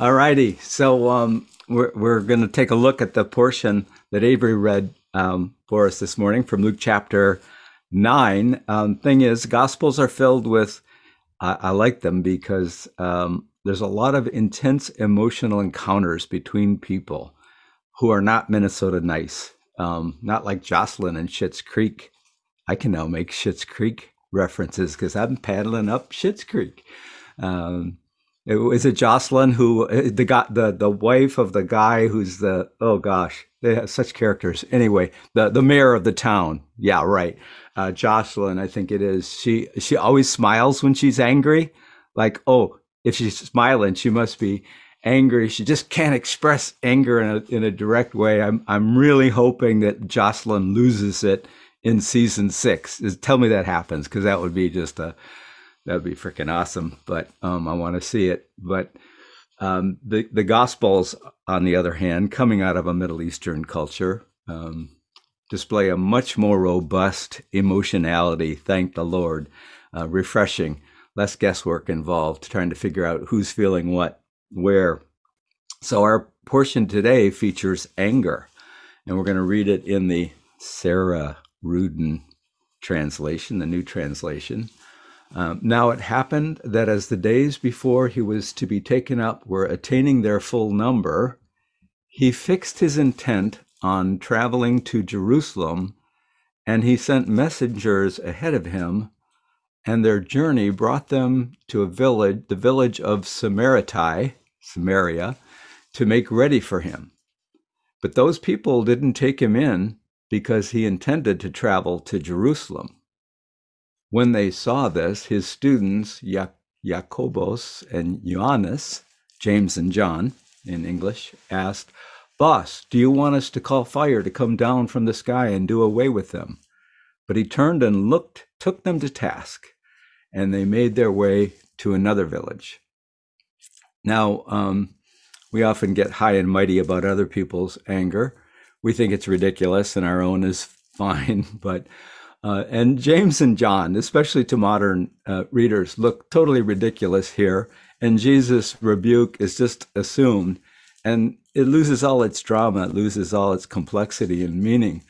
All righty. So um, we're, we're going to take a look at the portion that Avery read um, for us this morning from Luke chapter 9. Um, thing is, Gospels are filled with, I, I like them because um, there's a lot of intense emotional encounters between people who are not Minnesota nice. Um, not like Jocelyn and Schitt's Creek. I can now make Schitt's Creek references because I'm paddling up Schitt's Creek. Um, is it Jocelyn who uh, the guy, the the wife of the guy who's the oh gosh they have such characters. Anyway the the mayor of the town. Yeah right. Uh, Jocelyn I think it is. She she always smiles when she's angry. Like oh if she's smiling she must be angry. She just can't express anger in a in a direct way. I'm I'm really hoping that Jocelyn loses it in season six. Tell me that happens because that would be just a that'd be freaking awesome. But um, I want to see it. But um, the the Gospels, on the other hand, coming out of a Middle Eastern culture, um, display a much more robust emotionality. Thank the Lord, uh, refreshing, less guesswork involved, trying to figure out who's feeling what, where. So our portion today features anger, and we're going to read it in the Sarah Ruden translation, the new translation. Um, now it happened that as the days before he was to be taken up were attaining their full number, he fixed his intent on traveling to Jerusalem, and he sent messengers ahead of him, and their journey brought them to a village, the village of Samaritai, Samaria, to make ready for him. But those people didn't take him in because he intended to travel to Jerusalem. When they saw this, his students, Jacobos and Johannes, James and John in English, asked, Boss, do you want us to call fire to come down from the sky and do away with them? But he turned and looked, took them to task, and they made their way to another village. Now, um, we often get high and mighty about other people's anger. We think it's ridiculous, and our own is fine. But uh, and James and John, especially to modern uh, readers, look totally ridiculous here. And Jesus' rebuke is just assumed. And it loses all its drama, it loses all its complexity and meaning.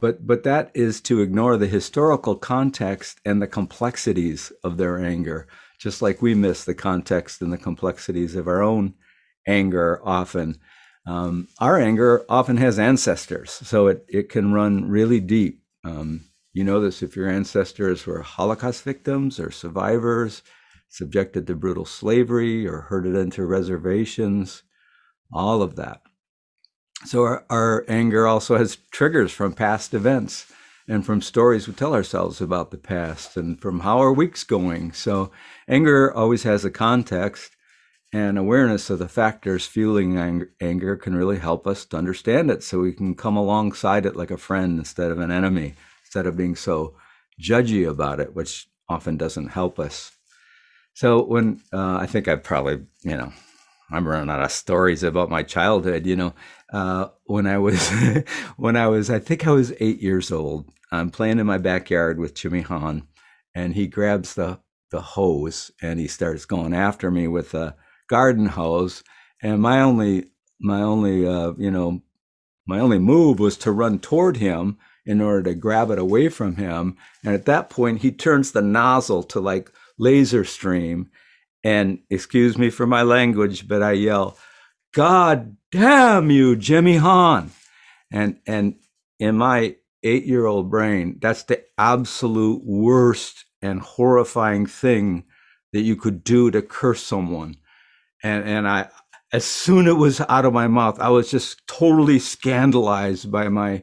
But, but that is to ignore the historical context and the complexities of their anger, just like we miss the context and the complexities of our own anger often. Um, our anger often has ancestors, so it, it can run really deep. Um, you know this if your ancestors were Holocaust victims or survivors, subjected to brutal slavery or herded into reservations, all of that. So our, our anger also has triggers from past events and from stories we tell ourselves about the past and from how our week's going. So anger always has a context and awareness of the factors fueling anger, anger can really help us to understand it so we can come alongside it like a friend instead of an enemy instead of being so judgy about it, which often doesn't help us. So when uh, I think I probably, you know, I'm running out of stories about my childhood. You know, uh, when I was, when I was, I think I was eight years old. I'm playing in my backyard with Jimmy Hahn, and he grabs the the hose and he starts going after me with a garden hose. And my only, my only, uh, you know, my only move was to run toward him in order to grab it away from him. And at that point, he turns the nozzle to like laser stream. And excuse me for my language, but I yell, God damn you, Jimmy Hahn. And, and in my eight year old brain, that's the absolute worst and horrifying thing that you could do to curse someone. And, and I, as soon as it was out of my mouth, I was just totally scandalized by my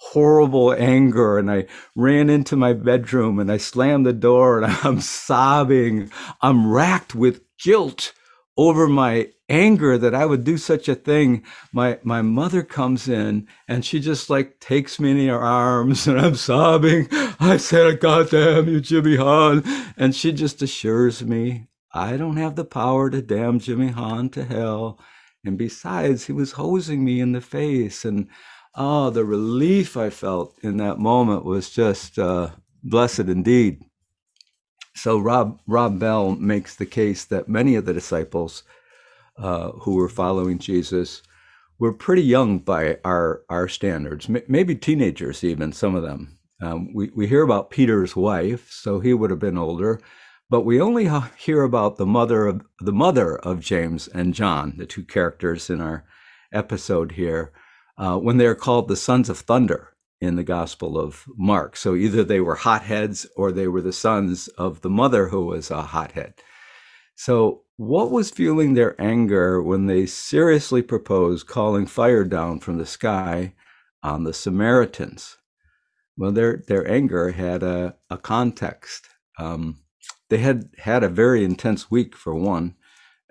horrible anger and I ran into my bedroom and I slammed the door and I'm sobbing. I'm racked with guilt over my anger that I would do such a thing. My my mother comes in and she just like takes me in her arms and I'm sobbing. I said, God damn you, Jimmy Hahn. And she just assures me I don't have the power to damn Jimmy Hahn to hell. And besides, he was hosing me in the face and oh, the relief I felt in that moment was just uh, blessed indeed. So Rob Rob Bell makes the case that many of the disciples uh, who were following Jesus were pretty young by our our standards, M- maybe teenagers even some of them. Um, we we hear about Peter's wife, so he would have been older, but we only hear about the mother of the mother of James and John, the two characters in our episode here, uh, when they are called the sons of thunder in the Gospel of Mark. So either they were hotheads or they were the sons of the mother who was a hothead. So, what was fueling their anger when they seriously proposed calling fire down from the sky on the Samaritans? Well, their, their anger had a, a context. Um, they had had a very intense week, for one.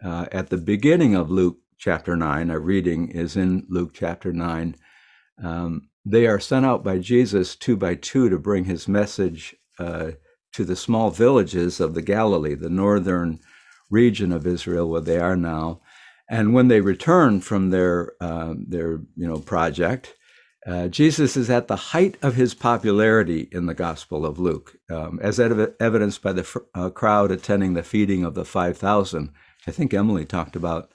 Uh, at the beginning of Luke chapter 9, our reading is in Luke chapter 9. Um, they are sent out by Jesus two by two to bring his message uh, to the small villages of the Galilee, the northern region of Israel where they are now. And when they return from their uh, their you know project, uh, Jesus is at the height of his popularity in the Gospel of Luke, um, as ev- evidenced by the uh, crowd attending the feeding of the five thousand. I think Emily talked about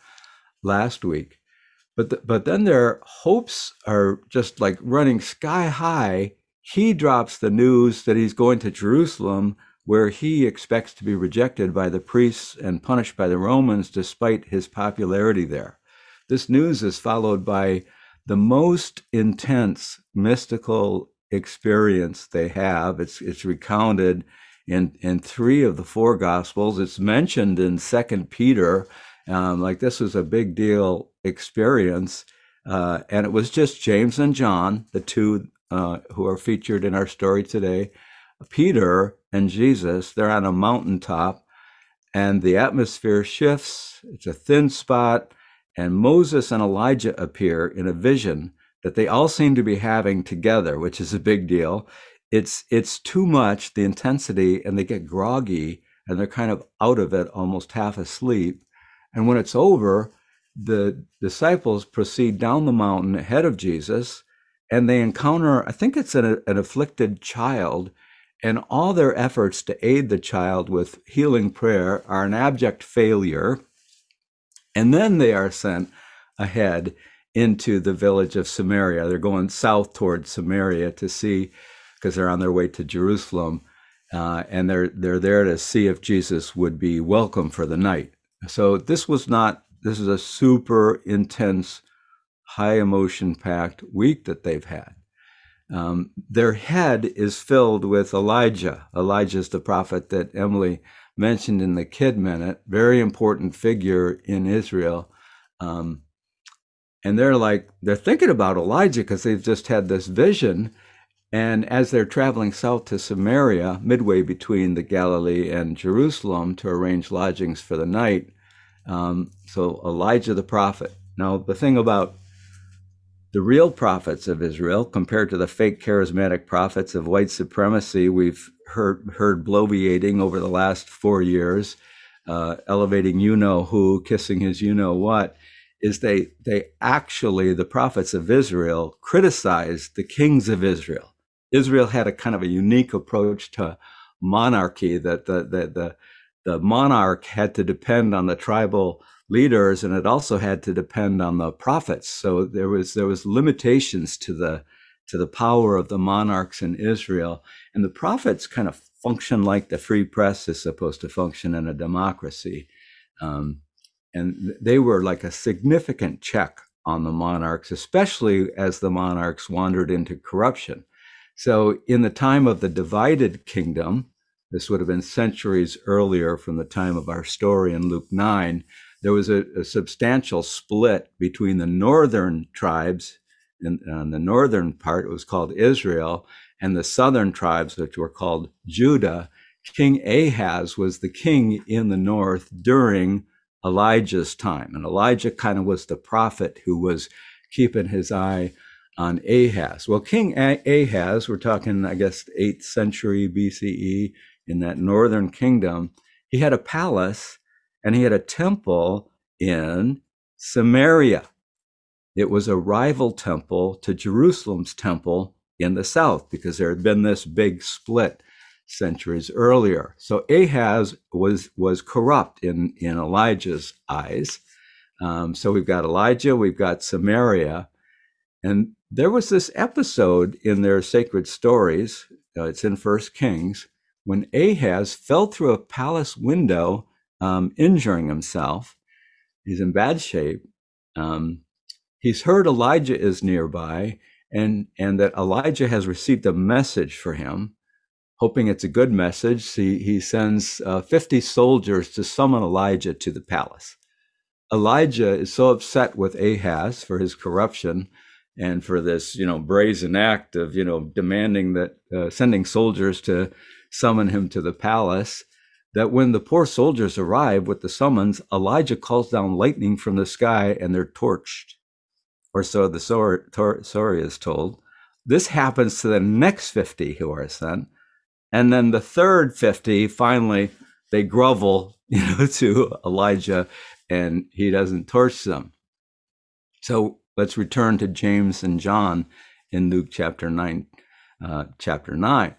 last week. But the, but then their hopes are just like running sky high. He drops the news that he's going to Jerusalem, where he expects to be rejected by the priests and punished by the Romans, despite his popularity there. This news is followed by the most intense mystical experience they have. It's it's recounted in in three of the four gospels. It's mentioned in Second Peter. Um, like this was a big deal experience. Uh, and it was just James and John, the two uh, who are featured in our story today. Peter and Jesus, they're on a mountaintop, and the atmosphere shifts. It's a thin spot, and Moses and Elijah appear in a vision that they all seem to be having together, which is a big deal. It's it's too much, the intensity, and they get groggy and they're kind of out of it, almost half asleep. And when it's over, the disciples proceed down the mountain ahead of Jesus and they encounter, I think it's an, an, afflicted child, and all their efforts to aid the child with healing prayer are an abject failure. And then they are sent ahead into the village of Samaria. They're going south towards Samaria to see, because they're on their way to Jerusalem, uh, and they're they're there to see if Jesus would be welcome for the night. So this was not this is a super intense, high emotion packed week that they've had. Um, their head is filled with Elijah. Elijah is the prophet that Emily mentioned in the Kid Minute, very important figure in Israel. Um, and they're like, they're thinking about Elijah because they've just had this vision. And as they're traveling south to Samaria, midway between the Galilee and Jerusalem to arrange lodgings for the night, um, so Elijah the prophet. Now, the thing about the real prophets of Israel compared to the fake charismatic prophets of white supremacy we've heard heard bloviating over the last four years, uh, elevating you know who, kissing his you know what, is they they actually the prophets of Israel criticized the kings of Israel. Israel had a kind of a unique approach to monarchy that the the, the the monarch had to depend on the tribal leaders and it also had to depend on the prophets. So there was there was limitations to the to the power of the monarchs in Israel. And the prophets kind of function like the free press is supposed to function in a democracy. Um, and they were like a significant check on the monarchs especially as the monarchs wandered into corruption. So in the time of the divided kingdom this would have been centuries earlier from the time of our story in Luke 9. There was a, a substantial split between the northern tribes, and on the northern part, it was called Israel, and the southern tribes, which were called Judah. King Ahaz was the king in the north during Elijah's time. And Elijah kind of was the prophet who was keeping his eye on Ahaz. Well, King Ahaz, we're talking, I guess, 8th century BCE, in that northern kingdom, he had a palace and he had a temple in Samaria. It was a rival temple to Jerusalem's temple in the south because there had been this big split centuries earlier. So Ahaz was was corrupt in in Elijah's eyes. Um, so we've got Elijah, we've got Samaria, and there was this episode in their sacred stories. Uh, it's in First Kings when Ahaz fell through a palace window, um, injuring himself. He's in bad shape. Um, he's heard Elijah is nearby, and and that Elijah has received a message for him hoping it's a good message, he, he sends uh, 50 soldiers to summon Elijah to the palace. Elijah is so upset with Ahaz for his corruption and for this, you know, brazen act of, you know, demanding that, uh, sending soldiers to summon him to the palace, that when the poor soldiers arrive with the summons, Elijah calls down lightning from the sky and they're torched. Or so the story is told. This happens to the next 50 who are sent. And then the third 50, finally, they grovel, you know, to Elijah and he doesn't torch them. So let's return to James and John in Luke chapter 9. Uh, chapter 9.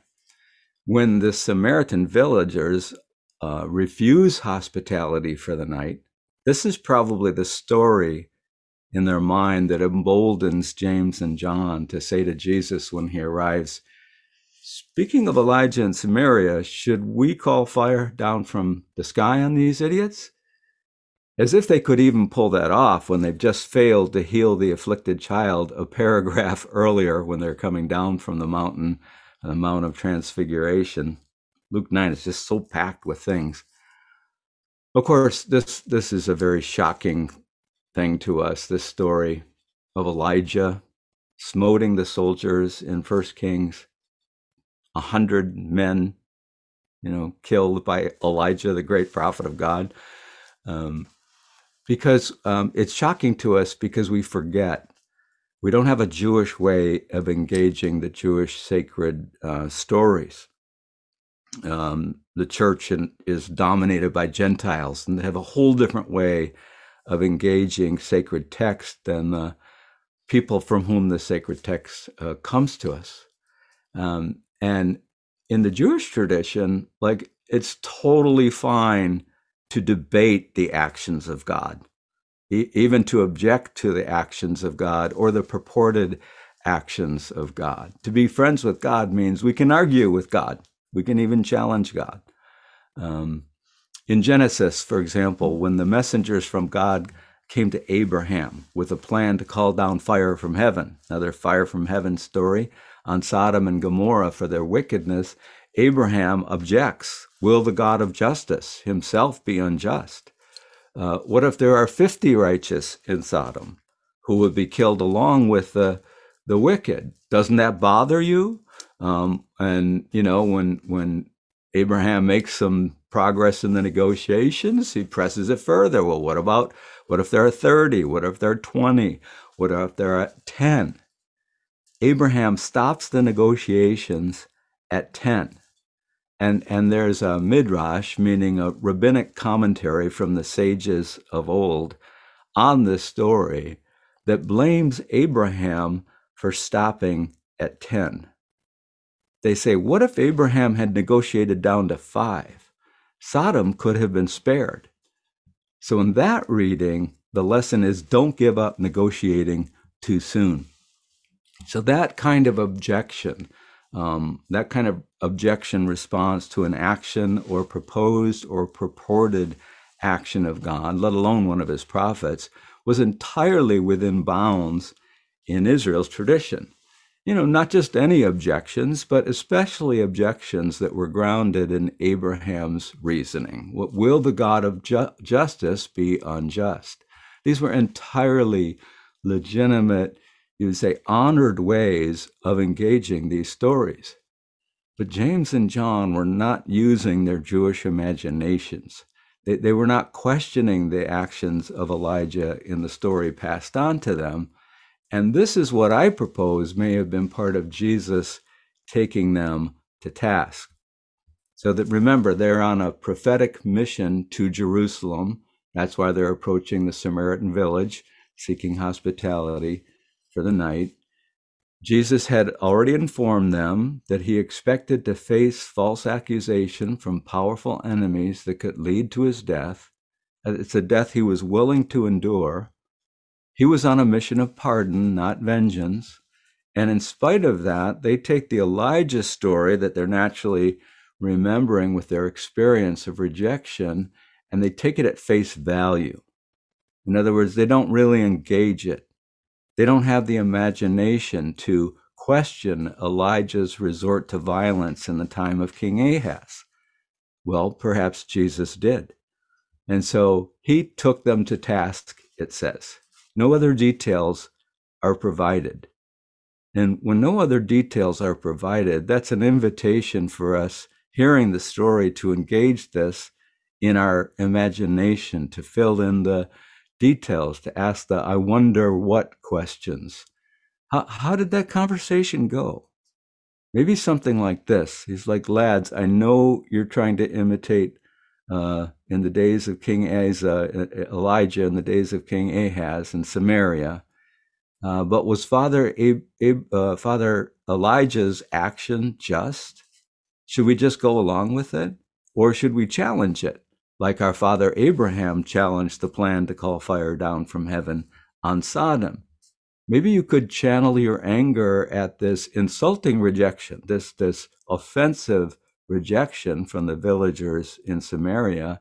When the Samaritan villagers uh, refuse hospitality for the night, this is probably the story in their mind that emboldens James and John to say to Jesus when he arrives Speaking of Elijah and Samaria, should we call fire down from the sky on these idiots? As if they could even pull that off when they've just failed to heal the afflicted child a paragraph earlier when they're coming down from the mountain, the Mount of Transfiguration. Luke 9 is just so packed with things. Of course, this, this is a very shocking thing to us, this story of Elijah smoting the soldiers in First Kings a hundred men, you know, killed by Elijah, the great prophet of God. Um, because um, it's shocking to us because we forget we don't have a Jewish way of engaging the Jewish sacred uh, stories. Um, the church in, is dominated by Gentiles, and they have a whole different way of engaging sacred text than the people from whom the sacred text uh, comes to us. Um, and in the Jewish tradition, like it's totally fine to debate the actions of God, even to object to the actions of God or the purported actions of God. To be friends with God means we can argue with God, we can even challenge God. Um, in Genesis, for example, when the messengers from God came to Abraham with a plan to call down fire from heaven, another fire from heaven story, on Sodom and Gomorrah for their wickedness, Abraham objects Will the God of justice himself be unjust? Uh, what if there are 50 righteous in Sodom who would be killed along with the, the wicked? Doesn't that bother you? Um, and, you know, when, when Abraham makes some progress in the negotiations, he presses it further. Well, what about, what if there are 30? What if there are 20? What if there are 10? Abraham stops the negotiations at 10. And, and there's a midrash, meaning a rabbinic commentary from the sages of old, on this story that blames Abraham for stopping at 10. They say, what if Abraham had negotiated down to five? Sodom could have been spared. So, in that reading, the lesson is don't give up negotiating too soon. So that kind of objection, um, that kind of objection response to an action or proposed or purported action of God, let alone one of his prophets, was entirely within bounds in Israel's tradition. You know, not just any objections, but especially objections that were grounded in Abraham's reasoning. What will the God of ju- justice be unjust? These were entirely legitimate you would say, honored ways of engaging these stories. But James and John were not using their Jewish imaginations. They, they were not questioning the actions of Elijah in the story passed on to them. And this is what I propose may have been part of Jesus taking them to task. So that remember, they're on a prophetic mission to Jerusalem. That's why they're approaching the Samaritan village, seeking hospitality for the night. Jesus had already informed them that he expected to face false accusation from powerful enemies that could lead to his death. Uh, it's a death he was willing to endure. He was on a mission of pardon, not vengeance. And in spite of that, they take the Elijah story that they're naturally remembering with their experience of rejection and they take it at face value. In other words, they don't really engage it. They don't have the imagination to question Elijah's resort to violence in the time of King Ahaz. Well, perhaps Jesus did. And so he took them to task, it says. No other details are provided. And when no other details are provided, that's an invitation for us hearing the story to engage this in our imagination, to fill in the details, to ask the I wonder what questions. How, how did that conversation go? Maybe something like this. He's like, lads, I know you're trying to imitate uh, in the days of King Asa, Elijah, in the days of King Ahaz in Samaria. Uh, but was Father Ab- Ab- uh, Father Elijah's action just? Should we just go along with it, or should we challenge it, like our father Abraham challenged the plan to call fire down from heaven on Sodom? Maybe you could channel your anger at this insulting rejection, this this offensive rejection from the villagers in Samaria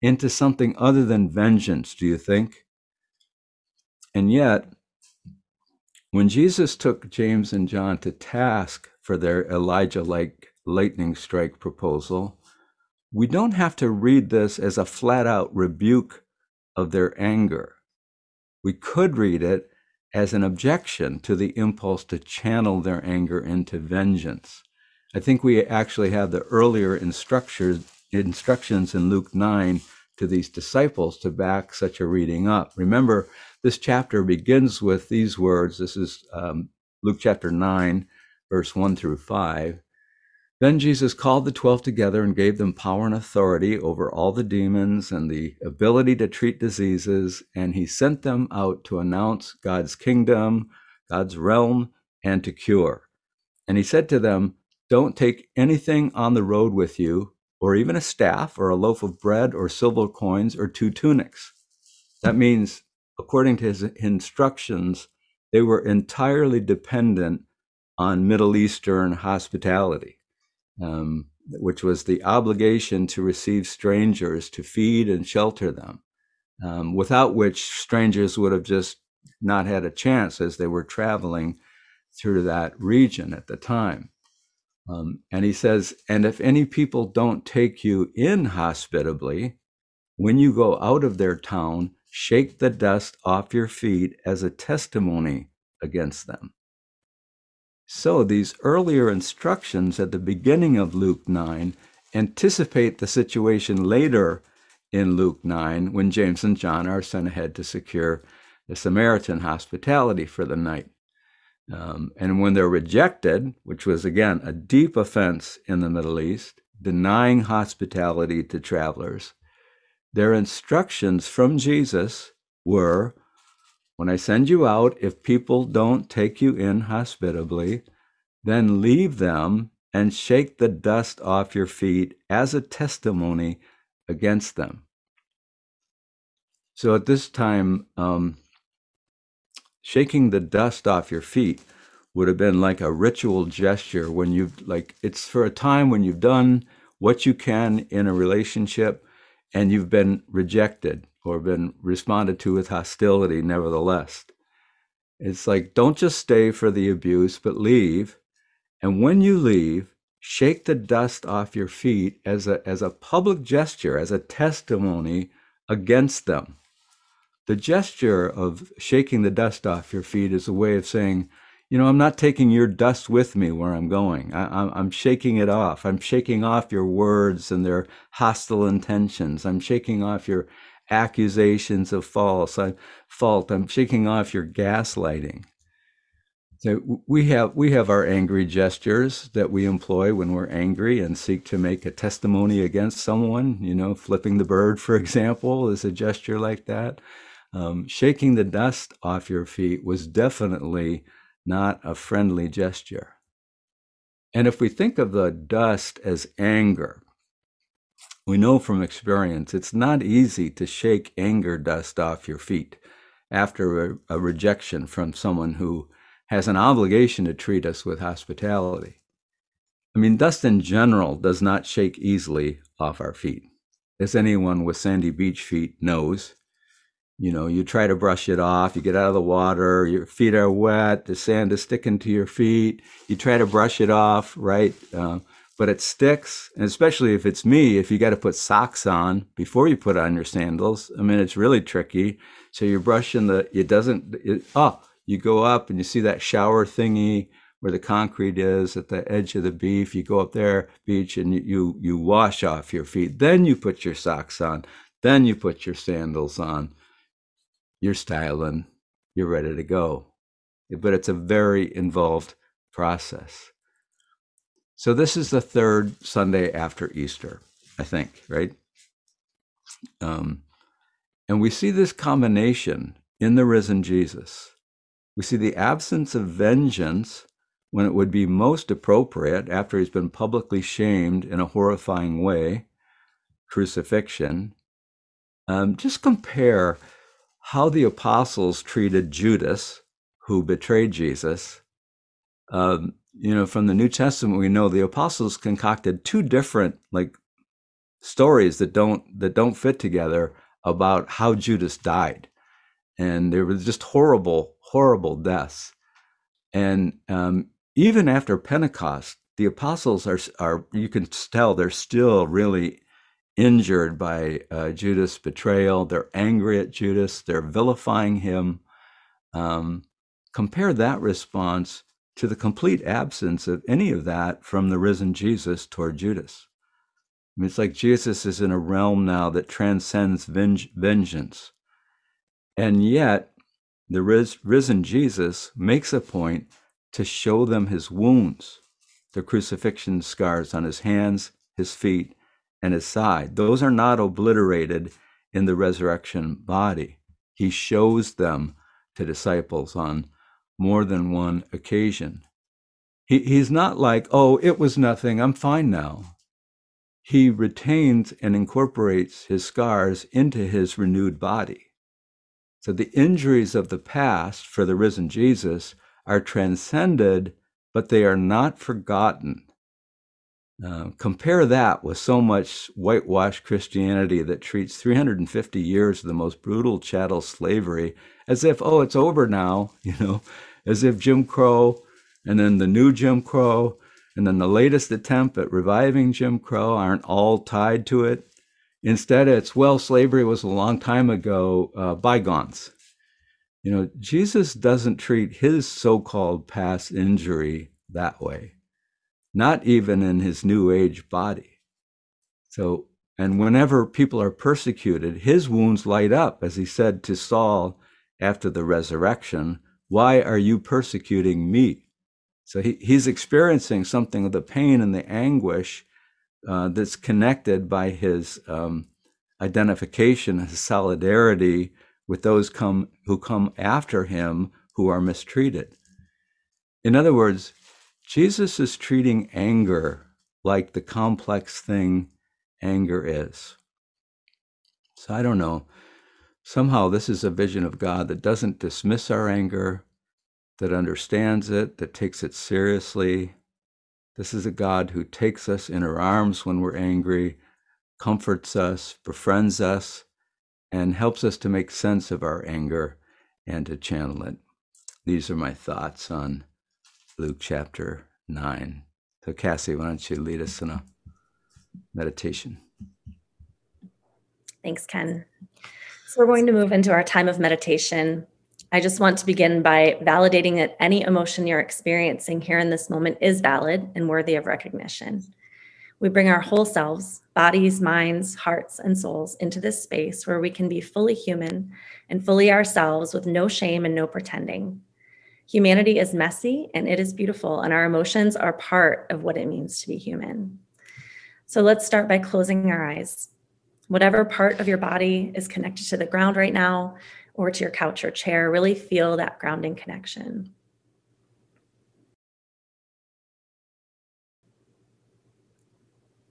into something other than vengeance, do you think? And yet, when Jesus took James and John to task for their Elijah like lightning strike proposal, we don't have to read this as a flat out rebuke of their anger. We could read it as an objection to the impulse to channel their anger into vengeance. I think we actually have the earlier instructions in Luke 9 to these disciples to back such a reading up. Remember, this chapter begins with these words. This is um, Luke chapter 9, verse 1 through 5. Then Jesus called the twelve together and gave them power and authority over all the demons and the ability to treat diseases, and he sent them out to announce God's kingdom, God's realm, and to cure. And he said to them, don't take anything on the road with you, or even a staff, or a loaf of bread, or silver coins, or two tunics. That means, according to his instructions, they were entirely dependent on Middle Eastern hospitality, um, which was the obligation to receive strangers, to feed and shelter them, um, without which strangers would have just not had a chance as they were traveling through that region at the time. Um, and he says, and if any people don't take you in hospitably, when you go out of their town, shake the dust off your feet as a testimony against them. So these earlier instructions at the beginning of Luke 9 anticipate the situation later in Luke 9 when James and John are sent ahead to secure the Samaritan hospitality for the night. Um, and when they're rejected, which was again a deep offense in the Middle East, denying hospitality to travelers, their instructions from Jesus were when I send you out, if people don't take you in hospitably, then leave them and shake the dust off your feet as a testimony against them. So at this time, um, shaking the dust off your feet would have been like a ritual gesture when you've like it's for a time when you've done what you can in a relationship and you've been rejected or been responded to with hostility nevertheless it's like don't just stay for the abuse but leave and when you leave shake the dust off your feet as a as a public gesture as a testimony against them the gesture of shaking the dust off your feet is a way of saying, you know, I'm not taking your dust with me where I'm going. I, am shaking it off. I'm shaking off your words and their hostile intentions. I'm shaking off your accusations of false I, fault. I'm shaking off your gaslighting. So we have we have our angry gestures that we employ when we're angry and seek to make a testimony against someone. You know, flipping the bird, for example, is a gesture like that um, shaking the dust off your feet was definitely not a friendly gesture. And if we think of the dust as anger, we know from experience it's not easy to shake anger dust off your feet after a, a, rejection from someone who has an obligation to treat us with hospitality. I mean, dust in general does not shake easily off our feet. As anyone with sandy beach feet knows, you know, you try to brush it off, you get out of the water, your feet are wet, the sand is sticking to your feet, you try to brush it off, right? Uh, but it sticks. And especially if it's me, if you got to put socks on before you put on your sandals, I mean, it's really tricky. So you're brushing the, it doesn't, it, oh, you go up and you see that shower thingy where the concrete is at the edge of the beach. You go up there, beach, and you, you, you wash off your feet. Then you put your socks on. Then you put your sandals on. You're styling. You're ready to go. But it's a very involved process. So this is the third Sunday after Easter, I think, right? Um, and we see this combination in the risen Jesus. We see the absence of vengeance when it would be most appropriate after he's been publicly shamed in a horrifying way, crucifixion. Um, just compare how the apostles treated Judas, who betrayed Jesus, um, you know, from the New Testament, we know the apostles concocted two different like stories that don't that don't fit together about how Judas died, and they were just horrible, horrible deaths. And um, even after Pentecost, the apostles are are you can tell they're still really injured by uh, Judas' betrayal. They're angry at Judas. They're vilifying him. Um, compare that response to the complete absence of any of that from the risen Jesus toward Judas. I mean, it's like Jesus is in a realm now that transcends venge- vengeance. And yet, the ris- risen Jesus makes a point to show them his wounds, the crucifixion scars on his hands, his feet, and his side. Those are not obliterated in the resurrection body. He shows them to disciples on more than one occasion. He, he's not like, oh, it was nothing, I'm fine now. He retains and incorporates his scars into his renewed body. So the injuries of the past for the risen Jesus are transcended, but they are not forgotten. Uh, compare that with so much whitewashed Christianity that treats 350 years of the most brutal chattel slavery as if, oh, it's over now, you know, as if Jim Crow and then the new Jim Crow and then the latest attempt at reviving Jim Crow aren't all tied to it. Instead, it's, well, slavery was a long time ago, uh, bygones. You know, Jesus doesn't treat his so called past injury that way not even in his new age body. So, and whenever people are persecuted, his wounds light up, as he said to Saul after the resurrection, Why are you persecuting me? So he, he's experiencing something of the pain and the anguish uh, that's connected by his um, identification, his solidarity with those come, who come after him who are mistreated. In other words, Jesus is treating anger like the complex thing anger is. So I don't know. Somehow, this is a vision of God that doesn't dismiss our anger, that understands it, that takes it seriously. This is a God who takes us in her arms when we're angry, comforts us, befriends us, and helps us to make sense of our anger and to channel it. These are my thoughts on Luke chapter 9. So, Cassie, why don't you lead us in a meditation? Thanks, Ken. So, we're going to move into our time of meditation. I just want to begin by validating that any emotion you're experiencing here in this moment is valid and worthy of recognition. We bring our whole selves, bodies, minds, hearts, and souls into this space where we can be fully human and fully ourselves with no shame and no pretending. Humanity is messy and it is beautiful, and our emotions are part of what it means to be human. So let's start by closing our eyes. Whatever part of your body is connected to the ground right now or to your couch or chair, really feel that grounding connection.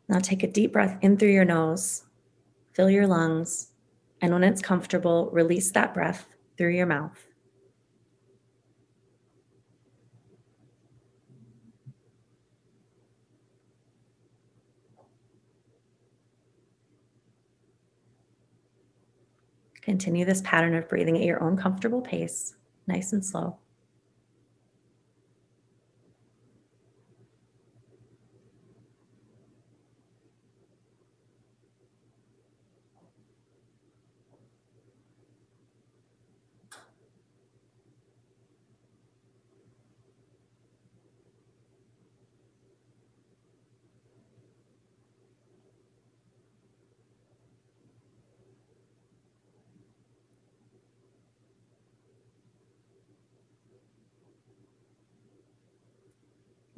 Now take a deep breath in through your nose, fill your lungs, and when it's comfortable, release that breath through your mouth. Continue this pattern of breathing at your own comfortable pace, nice and slow.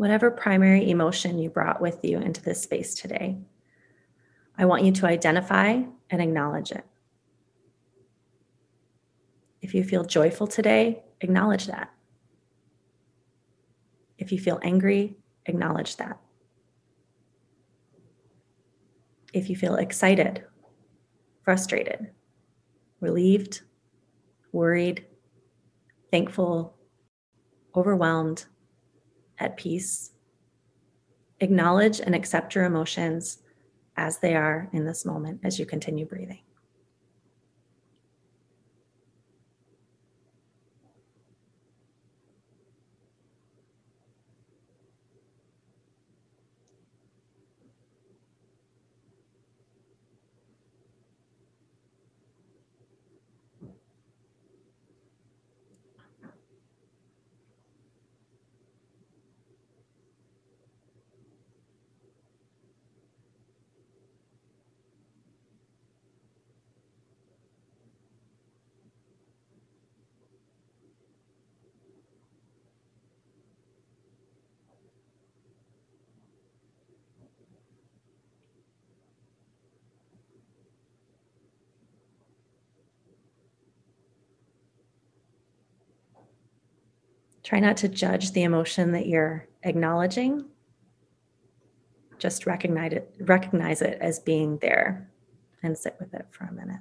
Whatever primary emotion you brought with you into this space today. I want you to identify and acknowledge it. If you feel joyful today, acknowledge that. If you feel angry, acknowledge that. If you feel excited, frustrated, relieved, worried, thankful, overwhelmed, at peace. Acknowledge and accept your emotions as they are in this moment as you continue breathing. Try not to judge the emotion that you're acknowledging. Just recognize it, recognize it as being there and sit with it for a minute.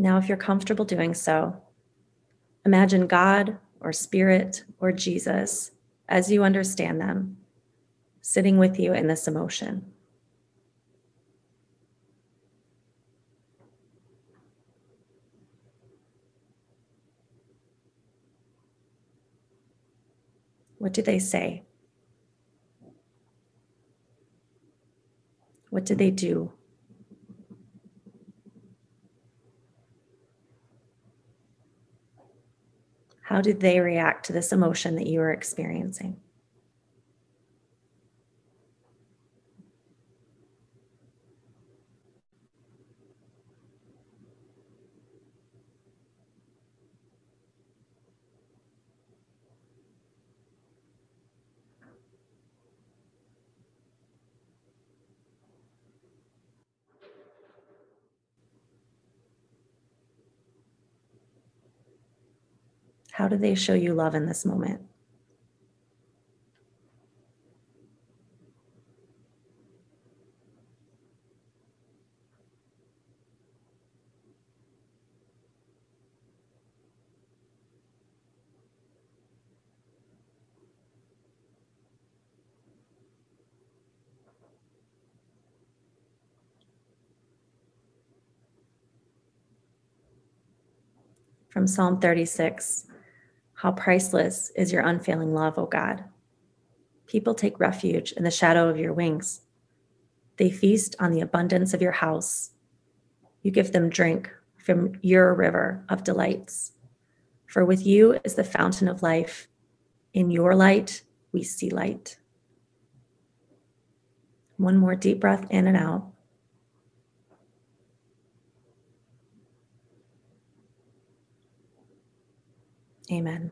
Now, if you're comfortable doing so, imagine God or Spirit or Jesus, as you understand them, sitting with you in this emotion. What do they say? What do they do? How did they react to this emotion that you were experiencing? Do they show you love in this moment? From Psalm 36 how priceless is your unfailing love, O God. People take refuge in the shadow of your wings. They feast on the abundance of your house. You give them drink from your river of delights. For with you is the fountain of life. In your light, we see light. One more deep breath in and out. Amen.